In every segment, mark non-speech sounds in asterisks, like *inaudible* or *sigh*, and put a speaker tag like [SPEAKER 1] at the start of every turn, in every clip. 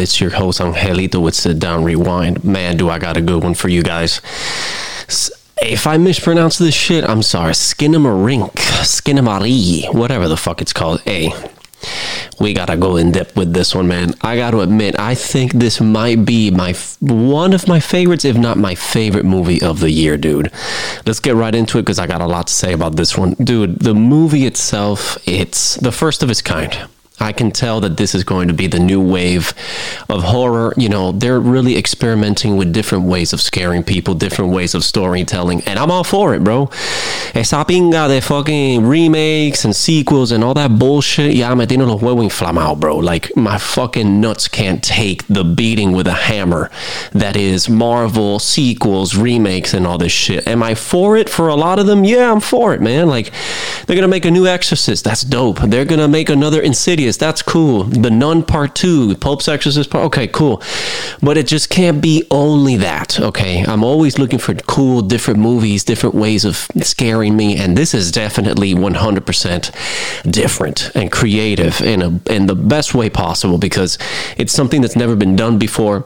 [SPEAKER 1] It's your host Angelito with Sit Down Rewind. Man, do I got a good one for you guys. If I mispronounce this shit, I'm sorry. Skinamarink, Skinamari, whatever the fuck it's called. Hey, we gotta go in depth with this one, man. I gotta admit, I think this might be my one of my favorites, if not my favorite movie of the year, dude. Let's get right into it because I got a lot to say about this one, dude. The movie itself, it's the first of its kind. I can tell that this is going to be the new wave of horror. You know, they're really experimenting with different ways of scaring people, different ways of storytelling, and I'm all for it, bro. Esa pinga de fucking remakes and sequels and all that bullshit, ya me tiene los huevos inflamados, bro. Like, my fucking nuts can't take the beating with a hammer that is Marvel sequels, remakes, and all this shit. Am I for it for a lot of them? Yeah, I'm for it, man. Like, they're gonna make a new Exorcist. That's dope. They're gonna make another Insidious that's cool. The Nun Part 2, Pope's Exorcist Part, okay, cool. But it just can't be only that, okay? I'm always looking for cool, different movies, different ways of scaring me, and this is definitely 100% different and creative in, a, in the best way possible because it's something that's never been done before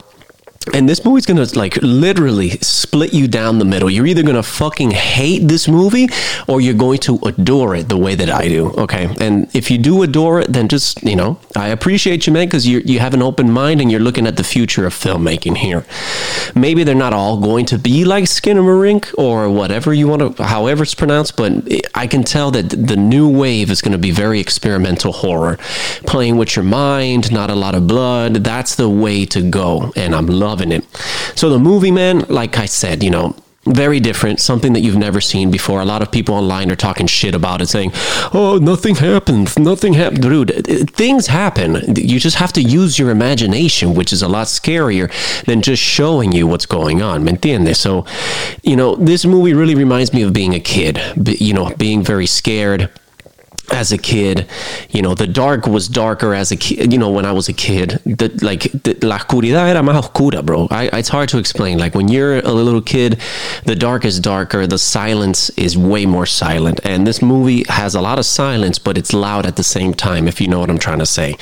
[SPEAKER 1] and this movie's gonna like literally split you down the middle. You're either gonna fucking hate this movie or you're going to adore it the way that I do. Okay. And if you do adore it, then just, you know, I appreciate you, man, because you you have an open mind and you're looking at the future of filmmaking here. Maybe they're not all going to be like Skinamarink or whatever you want to, however it's pronounced, but I can tell that the new wave is to be very experimental horror, playing with your mind, not a lot of blood. That's the way to go. And I'm loving loving it. So the movie, man, like I said, you know, very different, something that you've never seen before. A lot of people online are talking shit about it, saying, "Oh, nothing happens, nothing happened, Dude, things happen. You just have to use your imagination, which is a lot scarier than just showing you what's going on. ¿Me entiendes? So, you know, this movie really reminds me of being a kid. You know, being very scared as a kid, you know, the dark was darker as a kid, you know, when I was a kid. The, like, the, la oscuridad era más oscura, bro. I, it's hard to explain. Like, when you're a little kid, the dark is darker, the silence is way more silent. And this movie has a lot of silence, but it's loud at the same time, if you know what I'm trying to say.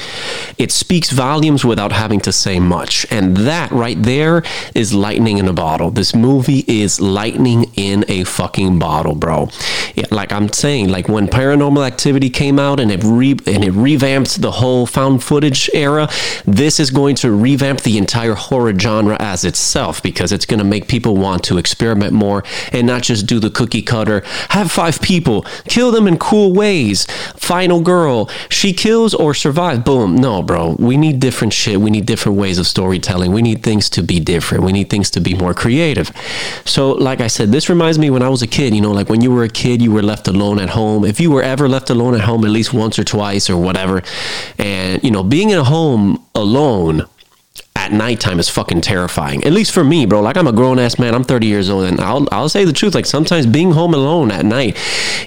[SPEAKER 1] It speaks volumes without having to say much. And that right there is lightning in a bottle. This movie is lightning in a fucking bottle, bro. Yeah, like I'm saying, like, when paranormal activity Came out and it re- and it revamped the whole found footage era. This is going to revamp the entire horror genre as itself because it's going to make people want to experiment more and not just do the cookie cutter. Have five people, kill them in cool ways. Final girl, she kills or survives. Boom. No, bro. We need different shit. We need different ways of storytelling. We need things to be different. We need things to be more creative. So, like I said, this reminds me when I was a kid. You know, like when you were a kid, you were left alone at home. If you were ever left alone alone at home at least once or twice or whatever. And, you know, being in a home alone at nighttime is fucking terrifying. At least for me, bro. Like I'm a grown ass man. I'm 30 years old, and I'll I'll say the truth. Like sometimes being home alone at night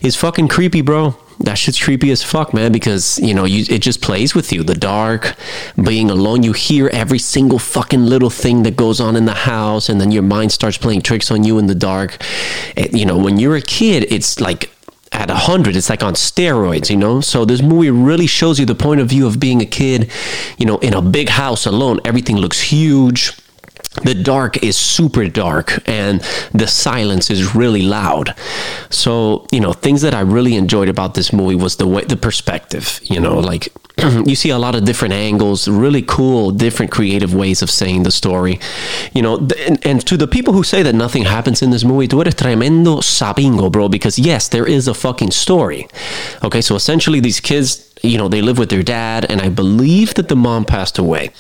[SPEAKER 1] is fucking creepy, bro. That shit's creepy as fuck, man. Because you know, you it just plays with you. The dark, being alone, you hear every single fucking little thing that goes on in the house, and then your mind starts playing tricks on you in the dark. And, you know, when you're a kid, it's like at 100 it's like on steroids you know? So this movie really shows you the point of view of being a kid you know in a big house alone. Everything looks huge the dark is super dark and the silence is really loud so you know things that i really enjoyed about this movie was the way the perspective you know like *clears throat* you see a lot of different angles, really cool, different creative ways of saying the story. You know, and, and, to the people who say that nothing happens in this movie, tú eres tremendo sabingo, bro, because yes, there is a fucking story. Okay, so essentially these kids you know, they live with their dad, and I believe that the mom passed away.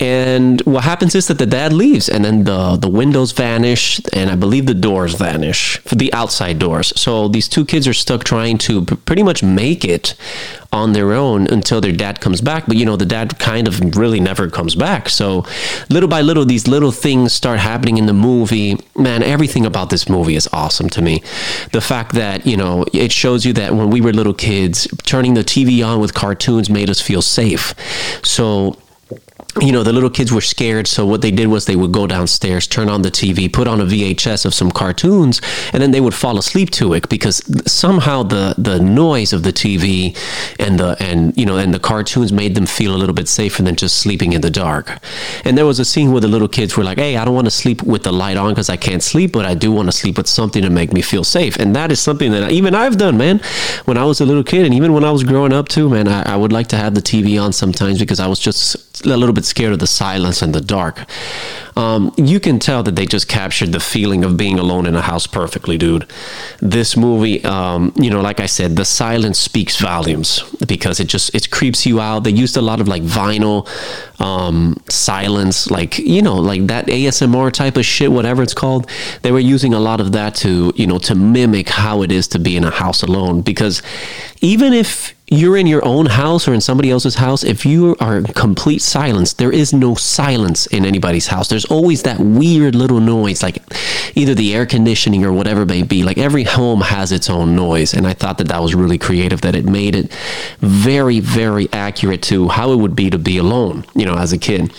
[SPEAKER 1] And what happens is that the dad leaves, and then the the windows vanish, and I believe the doors vanish, for the outside doors. So these two kids are stuck trying to pretty much make it on their own until their dad comes back. But you know, the dad kind of really never comes back. So little by little, these little things start happening in the movie. Man, everything about this movie is awesome to me. The fact that, you know, it shows you that when we were little kids, turning the TV on with cartoons made us feel safe. So you know, the little kids were scared. So what they did was they would go downstairs, turn on the TV, put on a VHS of some cartoons, and then they would fall asleep to it because somehow the the noise of the TV and the and you know and the cartoons made them feel a little bit safer than just sleeping in the dark. And there was a scene where the little kids were like, "Hey, I don't want to sleep with the light on because I can't sleep, but I do want to sleep with something to make me feel safe." And that is something that even I've done, man. When I was a little kid, and even when I was growing up too, man, I, I would like to have the TV on sometimes because I was just a little bit scared of the silence and the dark. Um, you can tell that they just captured the feeling of being alone in a house perfectly, dude. This movie, um, you know, like I said, the silence speaks volumes because it just it creeps you out. They used a lot of like vinyl um, silence, like you know, like that ASMR type of shit, whatever it's called. They were using a lot of that to you know to mimic how it is to be in a house alone because even if you're in your own house or in somebody else's house, if you are in complete silence, there is no silence in anybody's house. There's always that weird little noise, like either the air conditioning or whatever it may be. Like every home has its own noise. And I thought that that was really creative, that it made it very, very accurate to how it would be to be alone, you know, as a kid.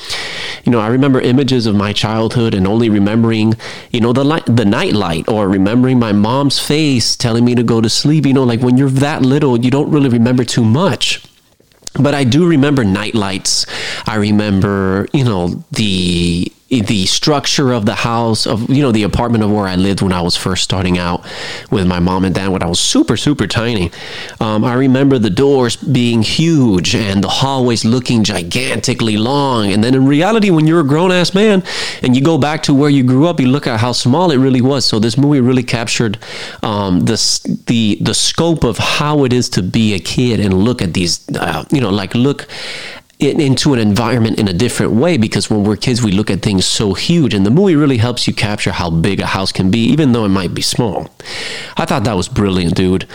[SPEAKER 1] You know, I remember images of my childhood and only remembering, you know, the light, the night light or remembering my mom's face telling me to go to sleep. You know, like when you're that little, you don't really remember too much but I do remember night lights. I remember, you know, the the structure of the house of you know the apartment of where I lived when I was first starting out with my mom and dad when I was super super tiny. Um, I remember the doors being huge and the hallways looking gigantically long. And then in reality, when you're a grown ass man and you go back to where you grew up, you look at how small it really was. So this movie really captured um, the the the scope of how it is to be a kid and look at these uh, you know like look into an environment in a different way because when we're kids we look at things so huge and the movie really helps you capture how big a house can be even though it might be small. I thought that was brilliant dude.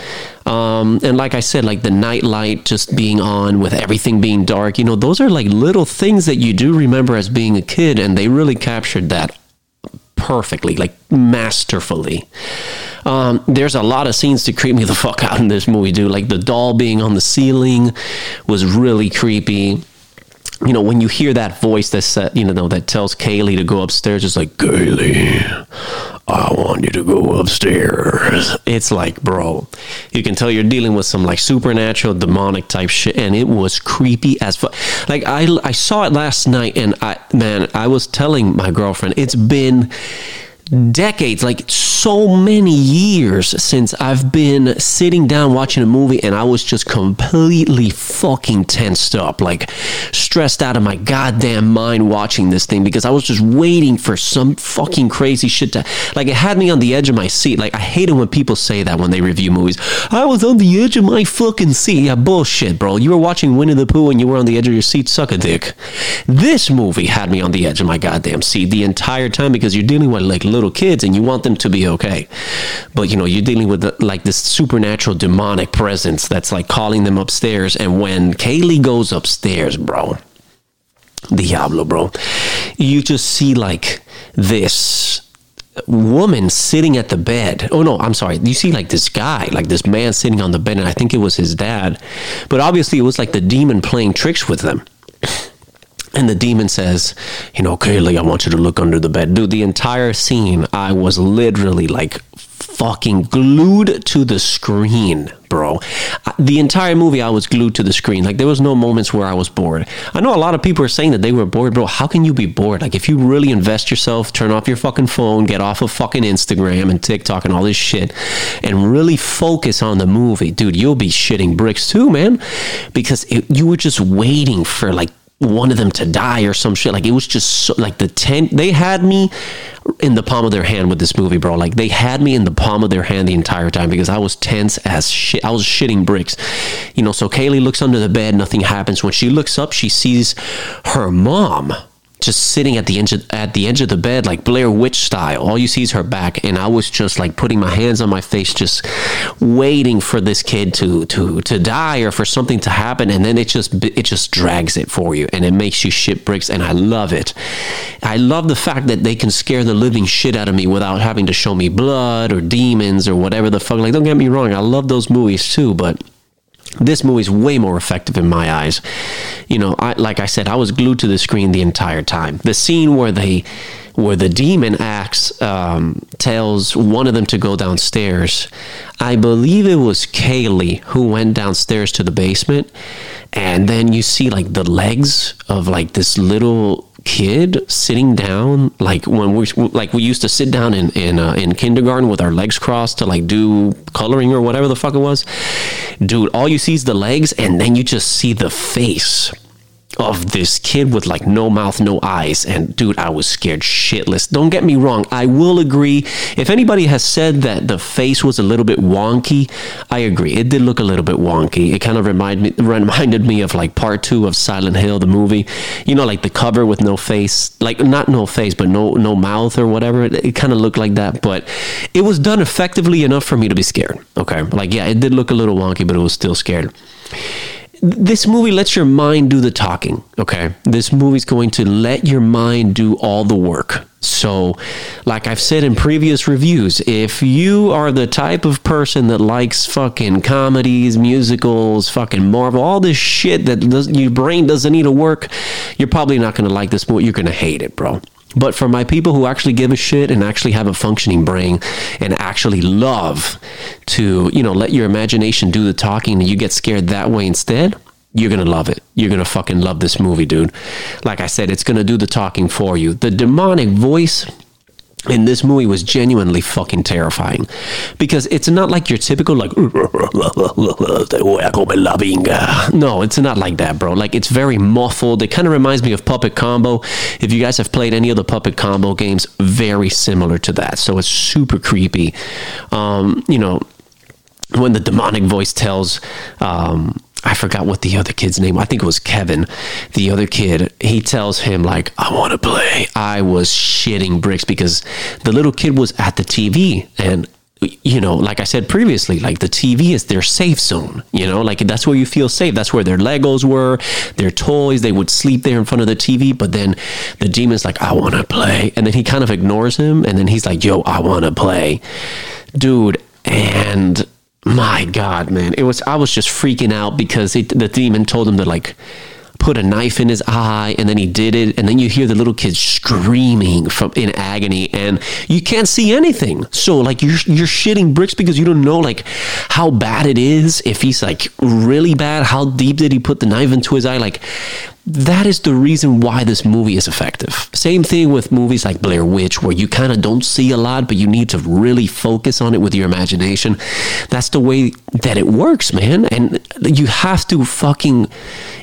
[SPEAKER 1] Um, and like i said like the night light just being on with everything being dark you know those are like little things that you do remember as being a kid and they really captured that perfectly like masterfully. Um, there's a lot of scenes to creep me the *laughs* fuck out in this movie, dude. Like the doll being on the ceiling was really creepy you know, when you hear that voice that said, you know, that tells Kaylee to go upstairs, it's like, Kaylee, I want you to go upstairs. It's like, bro, you can tell you're dealing with some like supernatural, demonic type shit, and it was creepy as fuck. Like I, I saw it last night, and I, man, I was telling my girlfriend, it's been decades, like so many years since I've been sitting down watching a movie and I was just completely fucking tensed up, like stressed out of my goddamn mind watching this thing because I was just waiting for some fucking crazy shit to like it had me on the edge of my seat. Like I hate it when people say that when they review movies. I was on the edge of my fucking seat. Yeah, bullshit, bro. You were watching Winnie the Pooh and you were on the edge of your seat, suck a dick. This movie had me on the edge of my goddamn seat the entire time because you're dealing with like little kids and you want them to be okay. But you know, you're dealing with the, like this supernatural demonic presence that's like calling them upstairs. And when Kaylee goes upstairs, bro, Diablo, bro, you just see like this woman sitting at the bed. Oh no, I'm sorry. You see like this guy, like this man sitting on the bed, and I think it was his dad. But obviously, it was like the demon playing tricks with them. And the demon says, you know, Kaylee, I want you to look under the bed. Dude, the entire scene, I was literally like fucking glued to the screen, bro. The entire movie, I was glued to the screen. Like, there was no moments where I was bored. I know a lot of people are saying that they were bored, bro. How can you be bored? Like, if you really invest yourself, turn off your fucking phone, get off of fucking Instagram and TikTok and all this shit, and really focus on the movie, dude, you'll be shitting bricks too, man. Because it, you were just waiting for, like, of them to die or some shit. Like it was just so, like the ten. They had me in the palm of their hand with this movie, bro. Like they had me in the palm of their hand the entire time because I was tense as shit. I was shitting bricks, you know. So Kaylee looks under the bed, nothing happens. When she looks up, she sees her mom just sitting at the edge of, at the edge of the bed like Blair Witch style. All you see is her back, and I was just like putting my hands on my face, just waiting for this kid to to to die or for something to happen, and then it just it just drags it for you, and it makes you shit bricks, and I love it. I love the fact that they can scare the living shit out of me without having to show me blood or demons or whatever the fuck. Like, don't get me wrong, I love those movies too, but this movie's way more effective in my eyes. You know, I like I said, I was glued to the screen the entire time. The scene where they where the demon acts um, tells one of them to go downstairs. I believe it was Kaylee who went downstairs to the basement, and then you see like the legs of like this little kid sitting down like when we like we used to sit down in in uh, in kindergarten with our legs crossed to like do coloring or whatever the fuck it was dude all you see is the legs and then you just see the face of this kid with like no mouth, no eyes. And dude, I was scared shitless. Don't get me wrong. I will agree. If anybody has said that the face was a little bit wonky, I agree. It did look a little bit wonky. It kind of remind me, *laughs* reminded me of like part two of Silent Hill, the movie. You know, like the cover with no face, like not no face, but no no mouth or whatever. It, it kind of looked like that, but it was done effectively enough for me to be scared. Okay, like yeah, it did look a little wonky, but it was still scared this movie lets your mind do the talking okay? This movie's going to let your mind do all the work. So like i've said in previous reviews if you are the type of person that likes fucking comedies musicals fucking marvel all this shit that does, your brain doesn't need to work you're probably not going to like this movie. You're going to hate it bro but for my people who actually give a shit and actually have a functioning brain and actually love to, you know, let your imagination do the talking and you get scared that way instead, you're going to love it. You're going to fucking love this movie, dude. Like I said, it's going to do the talking for you. The demonic voice in this movie was genuinely fucking terrifying. Because it's not like your typical like *laughs* no it's not like that bro. Like it's very muffled. It kind of reminds me of puppet combo. If you guys have played any of the puppet combo games very similar to that. So it's super creepy. Um, you know when the demonic voice tells um, I forgot what the other kid's name. I think it was Kevin. The other kid, he tells him like, "I want to play." I was shitting bricks because the little kid was at the TV and you know, like I said previously, like the TV is their safe zone. You know, like that's where you feel safe. That's where their Legos were, their toys. They would sleep there in front of the TV. But then the demon's like, I want to play. And then he kind of ignores him. And then he's like, Yo, I want to play. Dude. And my god man. It was i was just freaking out because it, the demon told him to like put a knife in his eye and then he did it and then you hear the little kid screaming from in agony and you can't see anything. So like you're you're shitting bricks because you don't know like how bad it is. If he's like really bad how deep did he put the knife into his eye? Like that is the reason why this movie is effective. Same thing with movies like Blair Witch, where you kind of don't see a lot, but you need to really focus on it with your imagination. That's the way that it works, man. And you have to fucking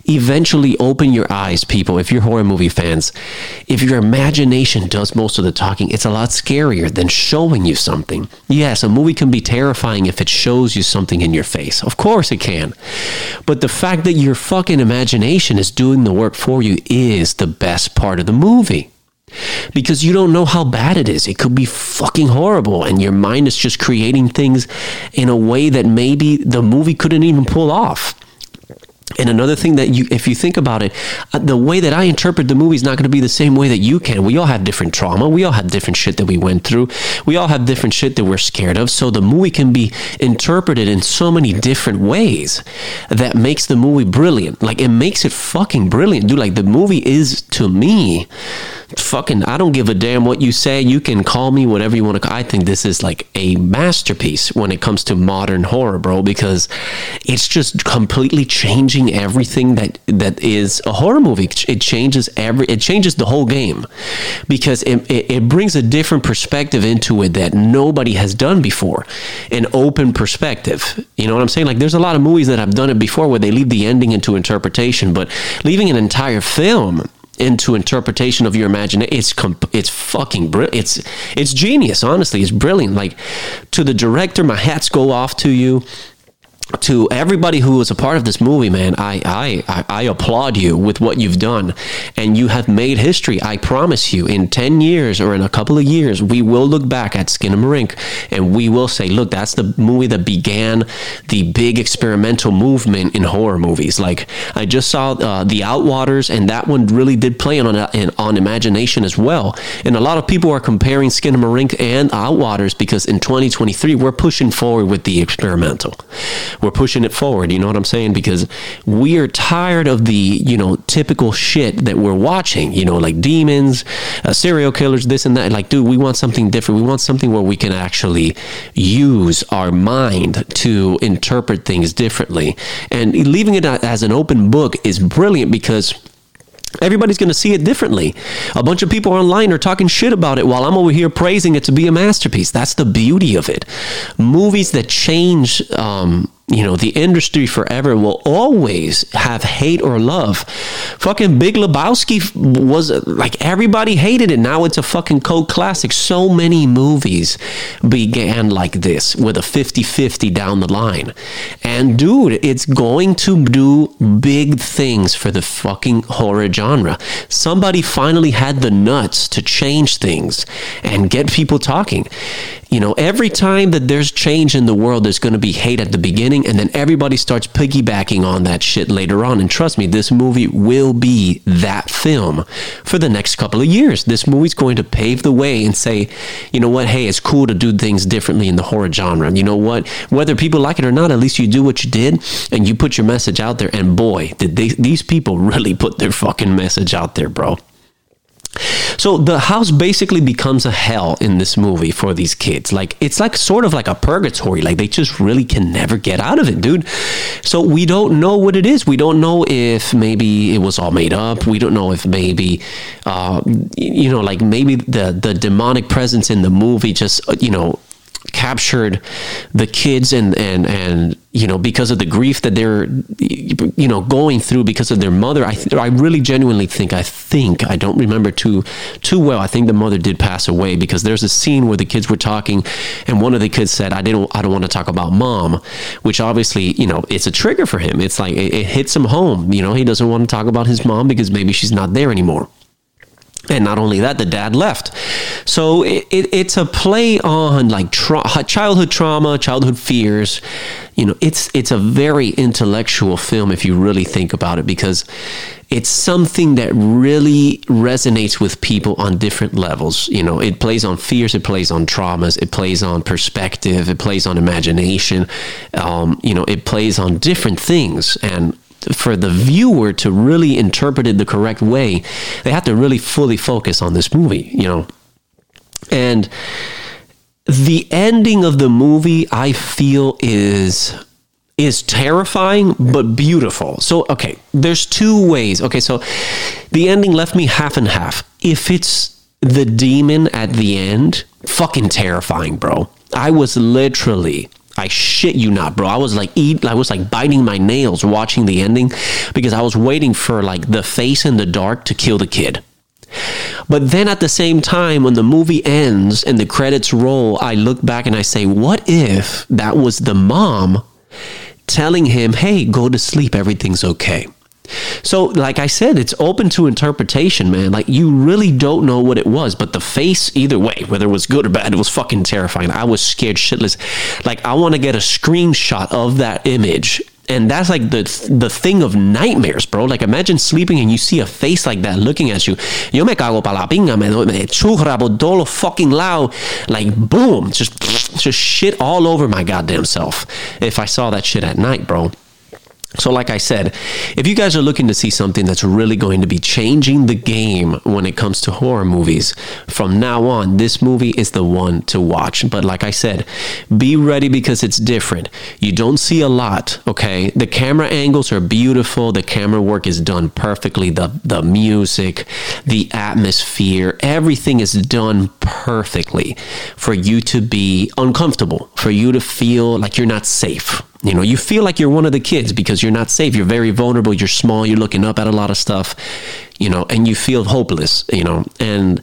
[SPEAKER 1] eventually open your eyes, people, if you're horror movie fans. If your imagination does most of the talking, it's a lot scarier than showing you something. Yes, a movie can be terrifying if it shows you something in your face. Of course it can. But the fact that your fucking imagination is doing the the work for you is the best part of the movie. Because you don't know how bad it is. It could be fucking horrible, and your mind is just creating things in a way that maybe the movie couldn't even pull off. And another thing that you, if you think about it, uh, the way that I interpret the movie is not going to be the same way that you can. We all have different trauma. We all have different shit that we went through. We all have different shit that we're scared of. So the movie can be interpreted in so many different ways that makes the movie brilliant. Like it makes it fucking brilliant, dude. Like the movie is to me fucking I don't give a damn what you say. You can call me whatever you want to. I think this is like a masterpiece when it comes to modern horror, bro, because it's just completely changing everything that that is a horror movie. It changes every. It changes the whole game because it, it, it brings a different perspective into it that nobody has done before. An open perspective. You know what I'm saying? Like there's a lot of movies that have done it before where they leave the ending into interpretation, but leaving an entire film into interpretation of your imagination. It's comp- it's fucking brilliant. It's it's genius. Honestly, it's brilliant. Like to the director, my hats go off to you to everybody who was a part of this movie, man, I, I, I applaud you with what you've done. And you have made history. I promise you, in 10 years or in a couple of years, we will look back at Skinamarink and we will say, look, that's the movie that began the big experimental movement in horror movies. Like, I just saw uh, The Outwaters, and that one really did play on, on, on imagination as well. And a lot of people are comparing Skin and Skinamarink and Outwaters because in 2023, we're pushing forward with the experimental. We're pushing it forward. You know what I'm saying? Because we are tired of the you know typical shit that we're watching. You know, like demons, uh, serial killers, this and that. Like, dude, we want something different. We want something where we can actually use our mind to interpret things differently. And leaving it as an open book is brilliant because Everybody's going to see it differently. A bunch of people online are talking shit about it while I'm over here praising it to be a masterpiece. That's the beauty of it. Movies that change um, you know, the industry forever will always have hate or love. Fucking Big Lebowski was like everybody hated it. Now it's a fucking cult classic. So many movies began like this with a 50 50 down the line. And dude, it's going to do big things for the fucking horror genre. Somebody finally had the nuts to change things and get people talking. You know, every time that there's change in the world, there's going to be hate at the beginning, and then everybody starts piggybacking on that shit later on. And trust me, this movie will be that film for the next couple of years. This movie's going to pave the way and say, you know what, hey, it's cool to do things differently in the horror genre. And you know what? Whether people like it or not, at least you do what you did and you put your message out there. And boy, did they, these people *laughs* really put their fucking message out there, bro. So the house basically becomes a hell in this movie for these kids. Like it's like sort of like a purgatory. Like they just really can never get out of it, dude. So we don't know what it is. We don't know if maybe it was all made up. We don't know if maybe, uh, you know, like maybe the the demonic presence in the movie just you know captured the kids and and and you know because of the grief that they're you know going through because of their mother i th- i really genuinely think i think i don't remember too too well i think the mother did pass away because there's a scene where the kids were talking and one of the kids said i didn't i don't want to talk about mom which obviously you know it's a trigger for him. It's like it, it hits him home you know he doesn't want to talk about his mom because maybe she's not there anymore and not only that, the dad left. So it, it, it's a play on like tra- childhood trauma, childhood fears. You know, it's it's a very intellectual film if you really think about it because it's something that really resonates with people on different levels. You know, it plays on fears, it plays on traumas, it plays on perspective, it plays on imagination. Um, you know, it plays on different things, and for the viewer to really interpret it the correct way, they have to really fully focus on this movie, you know. And the ending of the movie, I feel, is is terrifying but beautiful. So, okay, there's two ways. Okay, so the ending left me half and half. If it's the demon at the end, fucking terrifying, bro. I was literally I shit you not, bro. I was like eat I was like biting my nails watching the ending because I was waiting for like the face in the dark to kill the kid. But then at the same time when the movie ends and the credits roll, I look back and I say, "What if that was the mom telling him, "Hey, go to sleep, everything's okay." So, like I said, it's open to interpretation, man. Like, you really don't know what it was, but the face, either way, whether it was good or bad, it was fucking terrifying. I was scared shitless. Like, I want to get a screenshot of that image and that's like the the thing of nightmares, bro. Like imagine sleeping and you see a face like that looking at you. Yo me cago pa pinga, me, fucking loud, like boom, just just shit all over my goddamn self. If I saw that shit at night, bro. So, like I said, if you guys are looking to see something that's really going to be changing the game when it comes to horror movies, from now on, this movie is the one to watch. But, like I said, be ready because it's different. You don't see a lot, okay? The camera angles are beautiful, the camera work is done perfectly, the, the music, the atmosphere, everything is done perfectly for you to be uncomfortable, for you to feel like you're not safe you know, you feel like you're one of the kids because you're not safe. You're very vulnerable. You're small. You're looking up at a lot of stuff, you know, and you feel hopeless, you know. And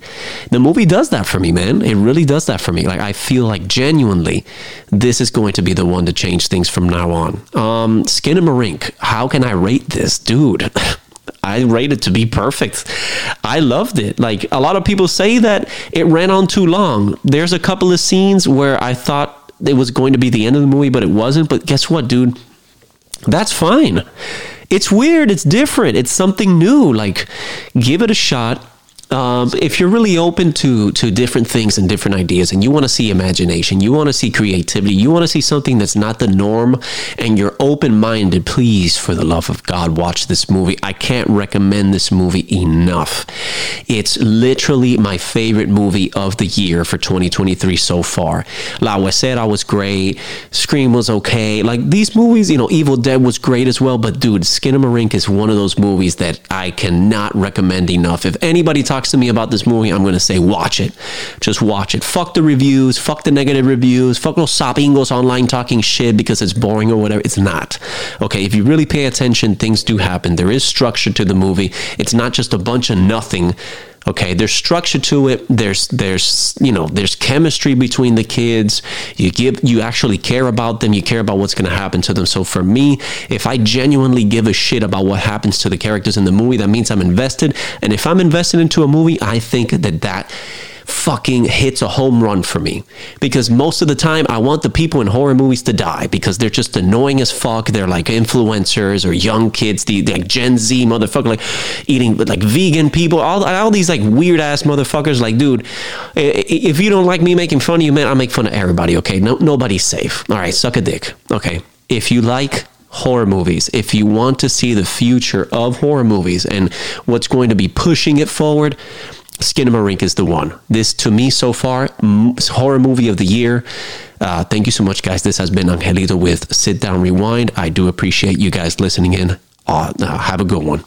[SPEAKER 1] the movie does that for me, man. It really does that for me. Like, I feel like genuinely this is going to be the one to change things from now on. Um, Skinamarink, how can I rate this? Dude. *laughs* I rate it to be perfect. I loved it. Like a lot of people say that it ran on too long. There's a couple of scenes where I thought it was going to be the end of the movie, but it wasn't. But guess what, dude? That's fine. It's weird. It's different. It's something new. Like, give it a shot. Um, if you're really open to to different things and different ideas, and you want to see imagination, you want to see creativity, you want to see something that's not the norm, and you're open minded, please, for the love of God, watch this movie. I can't recommend this movie enough. It's literally my favorite movie of the year for 2023 so far. La Huesera was great. Scream was okay. Like these movies, you know, Evil Dead was great as well. But dude, Skinamarink is one of those movies that I cannot recommend enough. If anybody talks to me about this movie, I'm going to say watch it. Just watch it. Fuck the reviews. Fuck the negative reviews. Fuck those sapingos online talking shit because it's boring or whatever. It's not. Okay, if you really pay attention, things do happen. There is structure to the movie. It's not just a bunch of nothing okay there's structure to it. There's there's you know there's chemistry between the kids. You give you actually care about them. You care about what's going to happen to them. So for me if i genuinely give a shit about what happens to the characters in the movie that means i'm invested. And if i'm invested into a movie i think that that fucking hits a home run for me because most of the time I want the people in horror movies to die because they're just annoying as fuck. They're like influencers or young kids, the like Gen Z motherfucker, like eating like vegan people, all all these like weird ass motherfuckers. Like, dude, if you don't like me making fun of you, man, I make fun of everybody. Okay, no, nobody's safe. All right, suck a dick. Okay, if you like horror movies. If you want to see the future of horror movies and what's going to be pushing it forward, Skinamarink is the one. This, to me, so far, horror movie of the year. Uh, thank you so much, guys. This has been Angelito with Sit Down Rewind. I do appreciate you guys listening in. Uh, have a good one.